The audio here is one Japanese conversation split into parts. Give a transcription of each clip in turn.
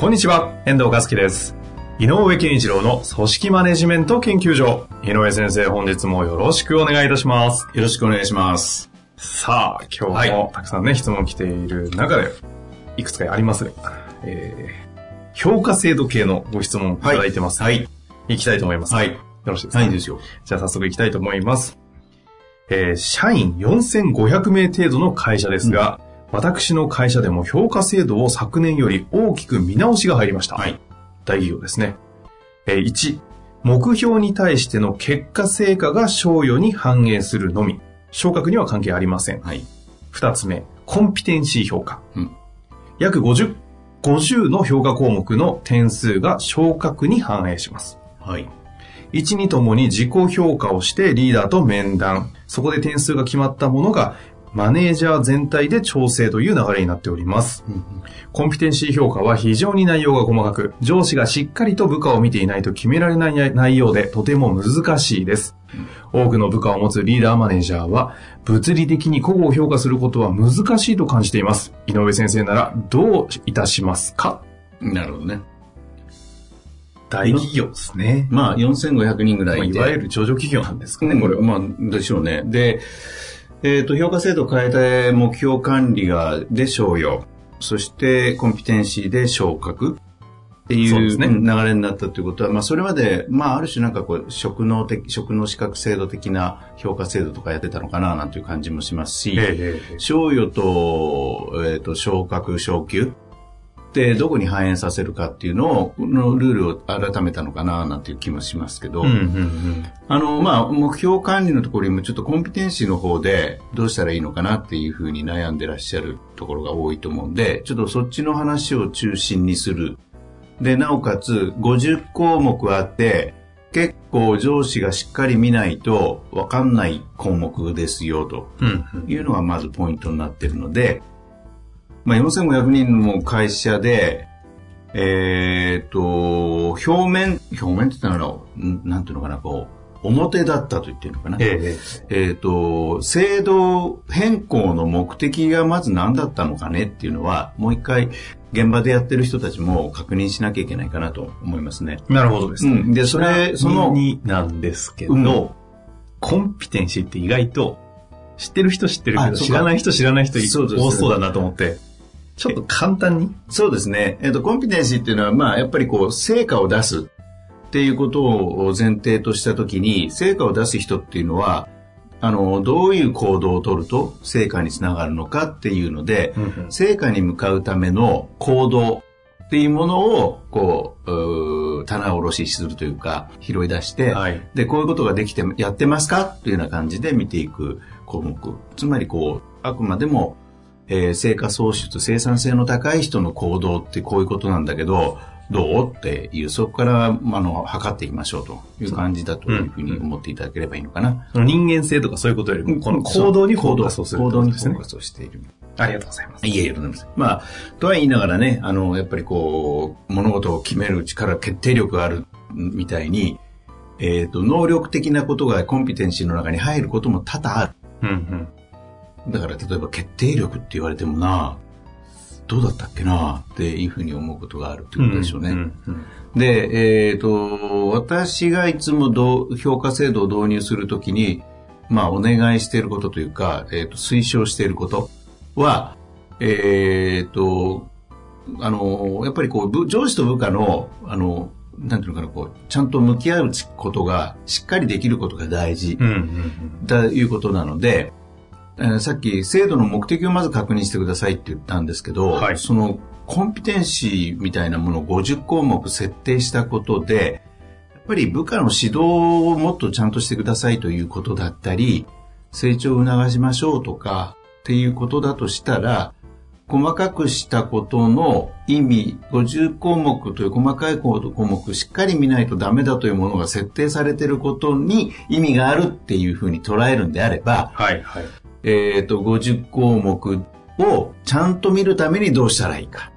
こんにちは、遠藤和樹です。井上健一郎の組織マネジメント研究所。井上先生、本日もよろしくお願いいたします。よろしくお願いします。さあ、今日もたくさんね、質問来ている中で、いくつかありますが、えー、評価制度系のご質問いただいてます。はい。行きたいと思います。はい。よろしいですか？はい、ですよ。じゃあ早速行きたいと思います。えー社員4500名程度の会社ですが、私の会社でも評価制度を昨年より大きく見直しが入りました。はい。大企業ですね。えー1、目標に対しての結果成果が賞与に反映するのみ。昇格には関係ありません。はい。2つ目、コンピテンシー評価。うん約50、50の評価項目の点数が昇格に反映します。はい。1、2ともに自己評価をしてリーダーと面談。そこで点数が決まったものがマネージャー全体で調整という流れになっております。コンピテンシー評価は非常に内容が細かく、上司がしっかりと部下を見ていないと決められない内容でとても難しいです。多くの部下を持つリーダーマネージャーは、物理的に個々を評価することは難しいと感じています。井上先生ならどういたしますか？なるほどね。大企業ですね。まあ、4500人ぐらまあいで。いわゆる上場企業なんですかね、これは。まあ、でしょうね。で、えっ、と、評価制度を変えて目標管理が、で賞与。そして、コンピテンシーで昇格。っていう流れになったということは、まあ、それまで、まあ、ある種なんかこう、職能的、職能資格制度的な評価制度とかやってたのかな、なんていう感じもしますし、賞与と、えっ、と、昇格、昇給ってどこに反映させるかっていうのを、このルールを改めたのかな、なんていう気もしますけど、うんうんうん。あの、まあ、目標管理のところにもちょっとコンピテンシーの方でどうしたらいいのかなっていうふうに悩んでらっしゃるところが多いと思うんで、ちょっとそっちの話を中心にする。で、なおかつ50項目あって、結構上司がしっかり見ないとわかんない項目ですよと。うんいうのがまずポイントになってるので、まあ、4500人の会社で、えっ、と、表面、表面って言ったら、んなんていうのかな、こう、表だったと言ってるのかな。えええっ、と、制度変更の目的がまず何だったのかねっていうのは、もう一回現場でやってる人たちも確認しなきゃいけないかなと思いますね。なるほどですね。うんでそれそのになんですけど、うんコンピテンシーって意外と、知ってる人知ってるけど、知らない人知らない人多そうだなと思って、ちょっと簡単に？そうですね。えっ、と、コンピテンシーっていうのは、まあ、やっぱりこう、成果を出すっていうことを前提としたときに、成果を出す人っていうのは、あの、どういう行動を取ると成果につながるのかっていうので、成果に向かうための行動っていうものを、こう、うー棚卸しするというか、拾い出して、はい。で、こういうことができて、やってますか？というような感じで見ていく項目。つまり、こう、あくまでも、えー成果創出、生産性の高い人の行動ってこういうことなんだけど、どうっていう、そこから、まああの、測っていきましょうという感じだというふうに思っていただければいいのかな。その人間性とかそういうことよりも、この行動にフォーカスをする行動にフォーカ。スをしている。ありがとうございます。いえいえ、とんでもない。まあ、とは言いながらね、あの、やっぱりこう、物事を決める力、決定力があるみたいに、えっ、と、能力的なことがコンピテンシーの中に入ることも多々ある。うんうん。だから、例えば決定力って言われてもな、どうだったっけなっていうふうに思うことがあるっていうことでしょうね。んうんで、えっ、と、私がいつもどう評価制度を導入するときに、まあ、お願いしていることというか、えっ、と、推奨していることは、えっ、と、あの、やっぱりこう、部上司と部下の、あの、なんていうのかな、こう、ちゃんと向き合うことが、しっかりできることが大事うんうんうん。ということなので、えーさっき制度の目的をまず確認してくださいって言ったんですけど、はいそのコンピテンシーみたいなものを50項目設定したことで、やっぱり部下の指導をもっとちゃんとしてくださいということだったり、成長を促しましょうとかっていうことだとしたら、細かくしたことの意味、50項目という細かい項目しっかり見ないとダメだというものが設定されていることに意味があるっていうふうに捉えるんであれば、はいはい。えっ、と、50項目をちゃんと見るためにどうしたらいいか。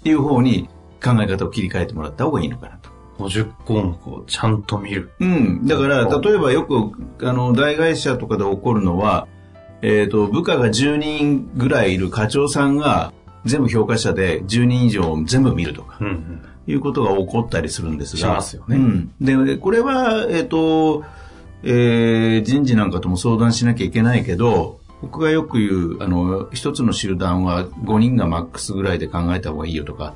っていう方に考え方を切り替えてもらった方がいいのかなと。50項目をちゃんと見る。うん。だから、例えばよく、あの、大会社とかで起こるのは、えっ、と、部下が10人ぐらいいる課長さんが、全部評価者で10人以上全部見るとか、うんうん。いうことが起こったりするんですが。しますよねうん。で、これは、えっ、と、えー人事なんかとも相談しなきゃいけないけど、僕がよく言う、あの、一つの集団は5人がマックスぐらいで考えた方がいいよとか、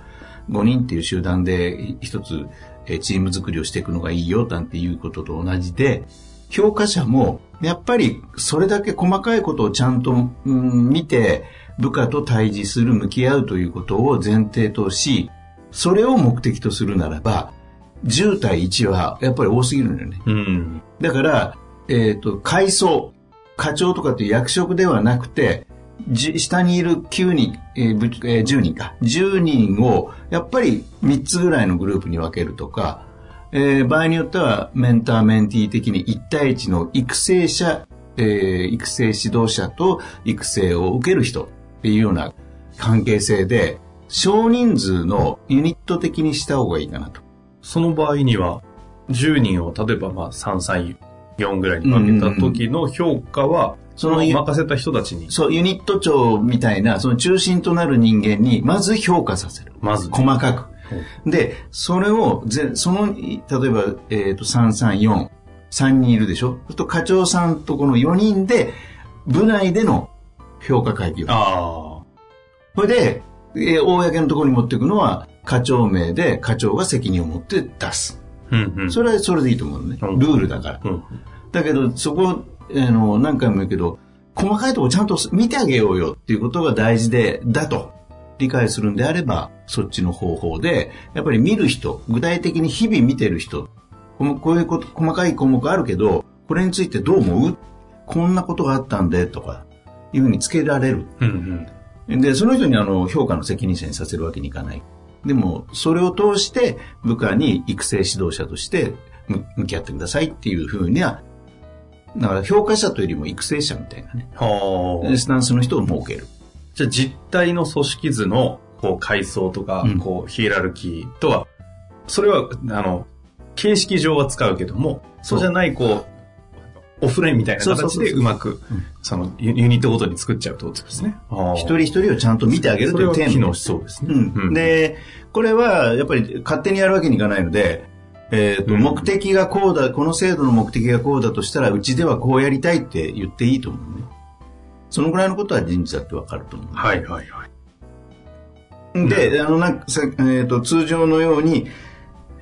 5人っていう集団で一つ、えーチーム作りをしていくのがいいよなんていうことと同じで、評価者も、やっぱりそれだけ細かいことをちゃんと、うん見て、部下と対峙する、向き合うということを前提とし、それを目的とするならば、10対1はやっぱり多すぎるんだよね。うん。だから、えっ、と、階層、課長とかっていう役職ではなくて、下にいる9人、えーえー10人か。10人を、やっぱり3つぐらいのグループに分けるとか、えー場合によってはメンターメンティー的に1対1の育成者、えー育成指導者と育成を受ける人っていうような関係性で、少人数のユニット的にした方がいいかなと。その場合には、10人を例えばまあ3、3、4ぐらいに分けた時の評価は、その任せた人たちに、そう、ユニット長みたいな、その中心となる人間に、まず評価させる。まず、細かく。で、それをぜ、その、例えば、えっ、と、334、3人いるでしょ？と、課長さんとこの4人で、部内での評価会議を。あそれで、えー公のところに持っていくのは、課長名で、課長が責任を持って出す。あ。うんうん。それはそれでいいと思うのね。うんルールだから。うん。だけど、そこ、あの、何回も言うけど、細かいとこちゃんと見てあげようよっていうことが大事で、だと理解するんであれば、そっちの方法で、やっぱり見る人、具体的に日々見てる人、こういうこと、細かい項目あるけど、これについてどう思う？こんなことがあったんで、とか、いうふうにつけられる。うんうん。で、その人にあの、評価の責任者にさせるわけにいかない。でも、それを通して、部下に育成指導者としてむ向き合ってくださいっていうふうには、だから評価者というよりも育成者みたいなね、はあ。スタンスの人を設ける。じゃあ実態の組織図の、こう、階層とか、うんこう、ヒエラルキーとは、それは、あの、形式上は使うけども、そうじゃない、こう、オフラインみたいな形でうまくうん、そのユユニットごとに作っちゃうってことですね。一人一人をちゃんと見てあげるというテーマそれは機能しそうですね。うんで、これはやっぱり勝手にやるわけにいかないので、えっ、と、うん目的がこうだ、この制度の目的がこうだとしたら、うちではこうやりたいって言っていいと思うね。そのぐらいのことは人事だってわかると思う。はいはいはい。で、あの、なんか、さえっ、と、通常のように、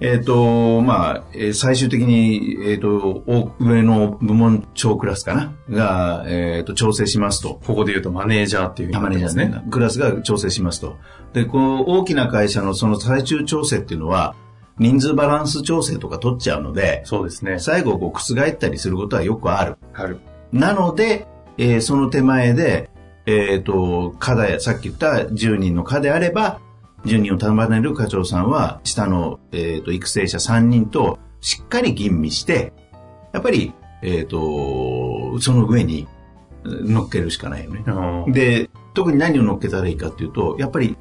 えっ、と、まあ、えー最終的に、えっ、と、お上の部門長クラスかな？が、えっ、と、調整しますと。ここで言うとマネージャーっていう意マネージャーですね。クラスが調整しますと。で、この大きな会社のその最終調整っていうのは、人数バランス調整とか取っちゃうので、そうですね。最後こう覆ったりすることはよくある。ある。なので、えーその手前で、えっ、と、課題、さっき言った10人の課であれば、10人を束ねる課長さんは、下の、えっ、と、育成者3人としっかり吟味して、やっぱり、えっ、と、その上に乗っけるしかないよね。うんで、特に何を乗っけたらいいかっていうと、やっぱり、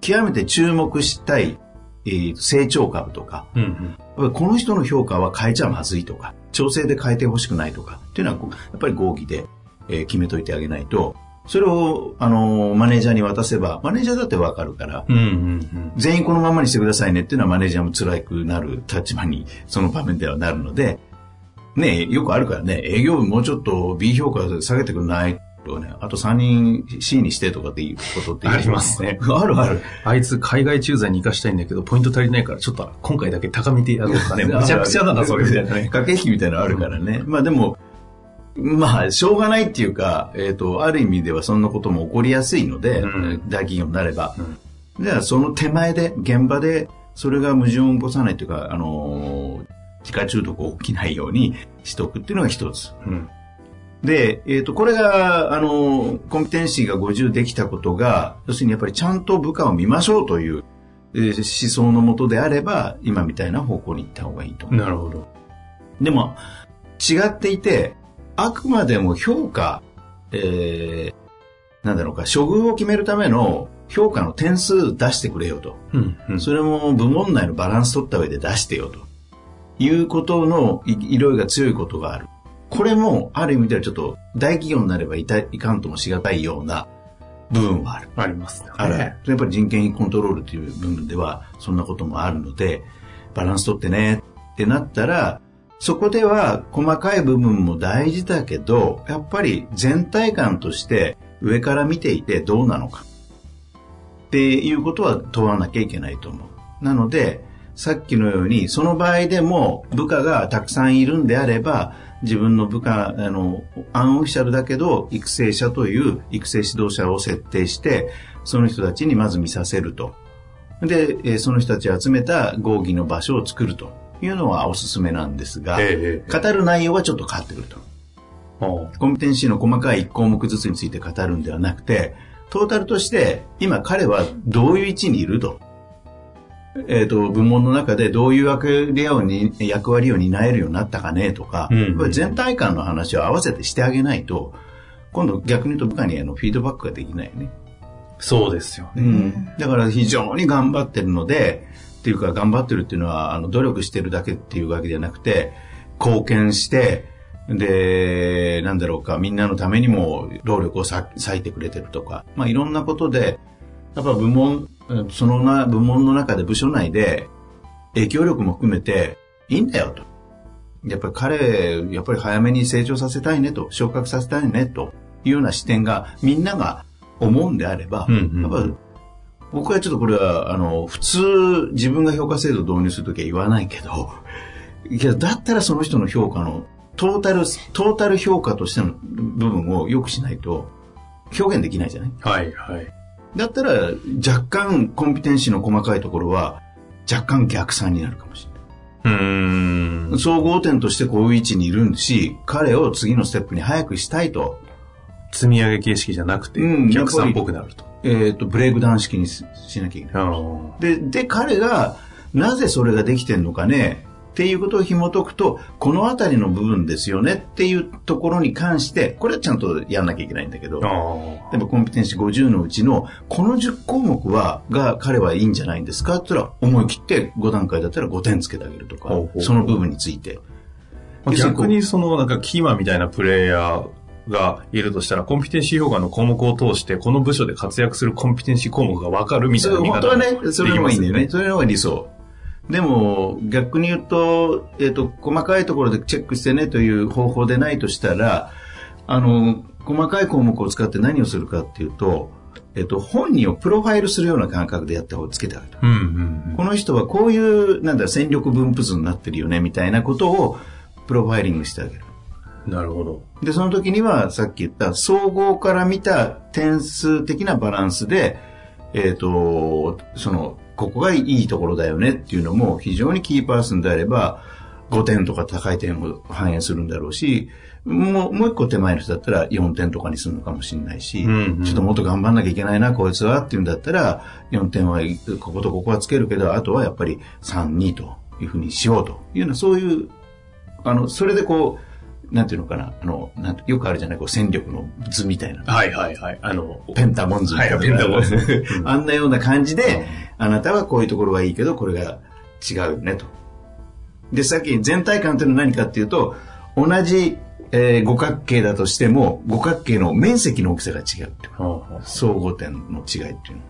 極めて注目したい、えー成長株とか、うんうん。この人の評価は変えちゃまずいとか、調整で変えてほしくないとか、っていうのはやっぱり合議で、えー決めといてあげないと、それを、あのーマネージャーに渡せば、マネージャーだってわかるから、うんうんうん。全員このままにしてくださいねっていうのはマネージャーも辛くなる立場に、その場面ではなるので、ねよくあるからね、営業部もうちょっと B 評価下げてくんないとかね、あと3人 C にしてとかっていうことってありますね。あるある。あいつ海外駐在に行かしたいんだけど、ポイント足りないから、ちょっと今回だけ高めてやろうとか ね。むちゃくちゃだな、それみたいなね。駆け引きみたいなのあるからね。まあでも、まあ、しょうがないっていうか、えっ、と、ある意味ではそんなことも起こりやすいので、うん大企業になれば。じゃあ、その手前で、現場で、それが矛盾を起こさないというか、あのー自家中毒起きないようにしとくっていうのが一つ。うん。で、えっ、と、これが、あの、コンピテンシーが50できたことが、要するにやっぱりちゃんと部下を見ましょうという、えー思想のもとであれば、今みたいな方向に行った方がいいと思う。なるほど。でも、違っていて、あくまでも評価、えー、なんだろうか、処遇を決めるための評価の点数出してくれよと。うん、うん。それも部門内のバランス取った上で出してよと。いうことのい色が強いことがある。これも、ある意味ではちょっと大企業になればいたいかんともしがたいような部分はある。ありますね。ある。やっぱり人権コントロールという部分では、そんなこともあるので、バランス取ってねってなったら、そこでは細かい部分も大事だけど、やっぱり全体感として上から見ていてどうなのか。っていうことは問わなきゃいけないと思う。なので、さっきのように、その場合でも部下がたくさんいるんであれば、自分の部下、あの、アンオフィシャルだけど、育成者という育成指導者を設定して、その人たちにまず見させると。で、その人たちを集めた合議の場所を作るというのはおすすめなんですが、ええ語る内容はちょっと変わってくると。おコンピテンシーの細かい1項目ずつについて語るんではなくて、トータルとして、今彼はどういう位置にいると。えっ、と、部門の中でどういう役割を担えるようになったかねとか、うん全体感の話を合わせてしてあげないと、今度逆に言うと部下にあのフィードバックができないよね。そうですよね。うん。だから非常に頑張ってるので、っていうか頑張ってるっていうのは、あの、努力してるだけっていうわけじゃなくて、貢献して、で、なんだろうか、みんなのためにも労力をさ割いてくれてるとか、まあいろんなことで、やっぱ部門、うんそのな、部門の中で部署内で影響力も含めていいんだよと。やっぱり彼、やっぱり早めに成長させたいねと、昇格させたいねというような視点がみんなが思うんであれば、うんうんやっぱ僕はちょっとこれは、あの、普通自分が評価制度を導入するときは言わないけど、いや、だったらその人の評価のトータル、トータル評価としての部分を良くしないと表現できないじゃない？はい、はい。だったら若干コンピテンシーの細かいところは若干逆算になるかもしれない。うーん。総合点としてこういう位置にいるし、彼を次のステップに早くしたいと、積み上げ形式じゃなくてうん、逆算っぽくなると。えっ、と、ブレイクダウン式にししなきゃいけない。で、で、彼が、なぜそれができてんのかね、っていうことを紐解くと、このあたりの部分ですよねっていうところに関して、これはちゃんとやんなきゃいけないんだけど、あ例えばコンピテンシー50のうちの、この10項目は、が彼はいいんじゃないんですかって言ったら、思い切って5段階だったら5点つけてあげるとかその部分について。ー。逆にそのなんかキーマンみたいなプレイヤーがいるとしたら、コンピテンシー評価の項目を通して、この部署で活躍するコンピテンシー項目がわかるみたいな見方本当はね、それの方がいいんだよね。できそれの方が理想。でも、逆に言うと、えっ、と、細かいところでチェックしてねという方法でないとしたら、あの、細かい項目を使って何をするかっていうと、えっ、と、本人をプロファイルするような感覚でやった方をつけてあげる。ますよね。うんうんこの人はこういう、なんだ、戦力分布図になってるよね、みたいなことをプロファイリングしてあげる。うん。なるほど。で、その時には、さっき言った、総合から見た点数的なバランスで、えっ、と、その、ここがいいところだよねっていうのも、非常にキーパーソンであれば、5点とか高い点を反映するんだろうし、もう、もう一個手前の人だったら4点とかにするのかもしれないし、うんうんちょっともっと頑張んなきゃいけないな、こいつはっていうんだったら、4点はこことここはつけるけど、あとはやっぱり3、2というふうにしようというような、そういう、あの、それでこう、なんていうのかな、あの、なんてよくあるじゃない、こう戦力の図みたいな。はいはいはい。あの、ペンタゴン図みたいな。はいペンタゴン図 あんなような感じで、あなたはこういうところがいいけど、これが違うよね、と。で、さっき全体感というのは何かっていうと、同じ、えー五角形だとしても、五角形の面積の大きさが違うっていう。ほうほう総合点の違いっていうの。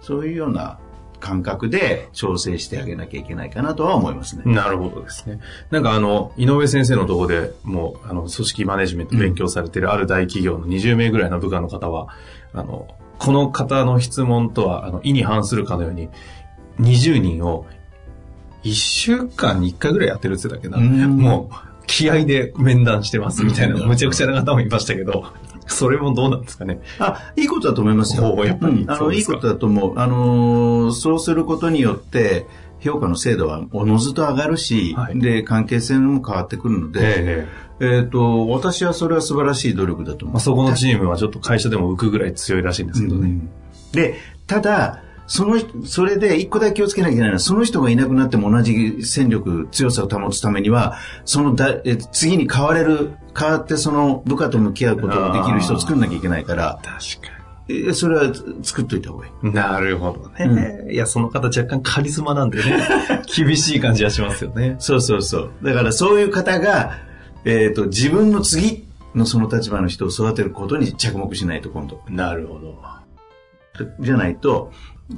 そういうような感覚で調整してあげなきゃいけないかなとは思いますね。なるほどですね。なんかあの、井上先生のところでもう、あの、組織マネジメント勉強されているある大企業の20名ぐらいの部下の方は、あの、この方の質問とは、あの、意に反するかのように、20人を1週間に1回ぐらいやってるって言ってたっけな。うんもう、気合で面談してますみたいな、むちゃくちゃな方もいましたけど、それもどうなんですかね。あ、いいことだと思いますよ。やっぱりうんあの、いいことだと思う。あのーそうすることによって、評価の精度はおのずと上がるし、はいで、関係性も変わってくるので、ええっ、と、私はそれは素晴らしい努力だと思う。まあ、そこのチームはちょっと会社でも浮くぐらい強いらしいんですけどね。で、ただ、その、それで一個だけ気をつけなきゃいけないのは、その人がいなくなっても同じ戦力、強さを保つためには、そのだ、え次に変われる、変わってその部下と向き合うことができる人を作んなきゃいけないから、確かえそれは作っといた方がいい。に。なるほどね。いや、その方若干カリスマなんでね、厳しい感じはしますよね。そうそうそう。だからそういう方が、えっ、と、自分の次のその立場の人を育てることに着目しないと今度。なるほど。じゃないと、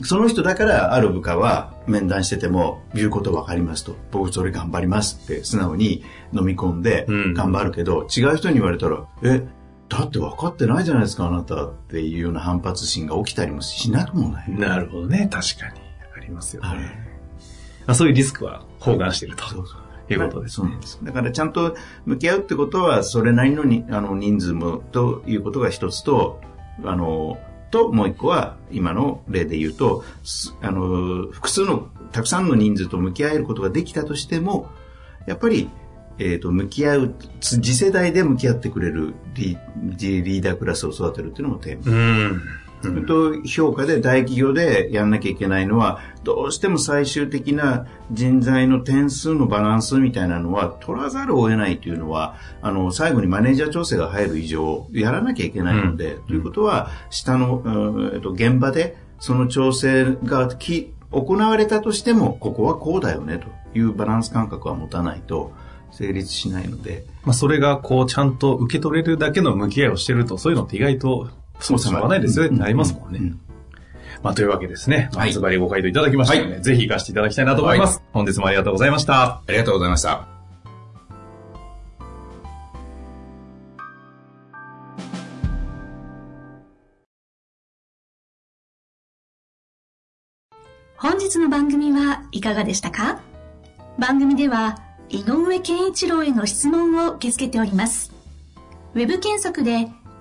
その人だからある部下は面談してても言うこと分かりますと。僕それ頑張りますって素直に飲み込んでうん頑張るけど、違う人に言われたら、え、だって分かってないじゃないですか、あなたっていうような反発心が起きたりもしなくもない。なるほどね。確かに。ありますよね。はいあそういうリスクは包含しているとそうそういうことですね。です。だからちゃんと向き合うってことは、それなりのにあの人数もということが一つと、あの、ともう一個は今の例で言うと、あの、複数の、たくさんの人数と向き合えることができたとしても、やっぱり、えっ、と、向き合う、次世代で向き合ってくれるリリーダークラスを育てるっていうのもテーマ。うん。と評価で大企業でやんなきゃいけないのは、どうしても最終的な人材の点数のバランスみたいなのは取らざるを得ないというのは、あの、最後にマネージャー調整が入る以上、やらなきゃいけないので、ということは、下の、うんえっと、現場でその調整がき行われたとしても、ここはこうだよねというバランス感覚は持たないと成立しないので、まあ、それが、こう、ちゃんと受け取れるだけの向き合いをしてると、そういうのって意外と、そうしょうがないですよね、ってなりますもんね。うんまあ、というわけですね。はいズバリご回答いただきましたので、ぜひ活かしていただきたいなと思います。本日もありがとうございました。ありがとうございました。本日の番組はいかがでしたか？番組では井上健一郎への質問を受け付けております。ウェブ検索で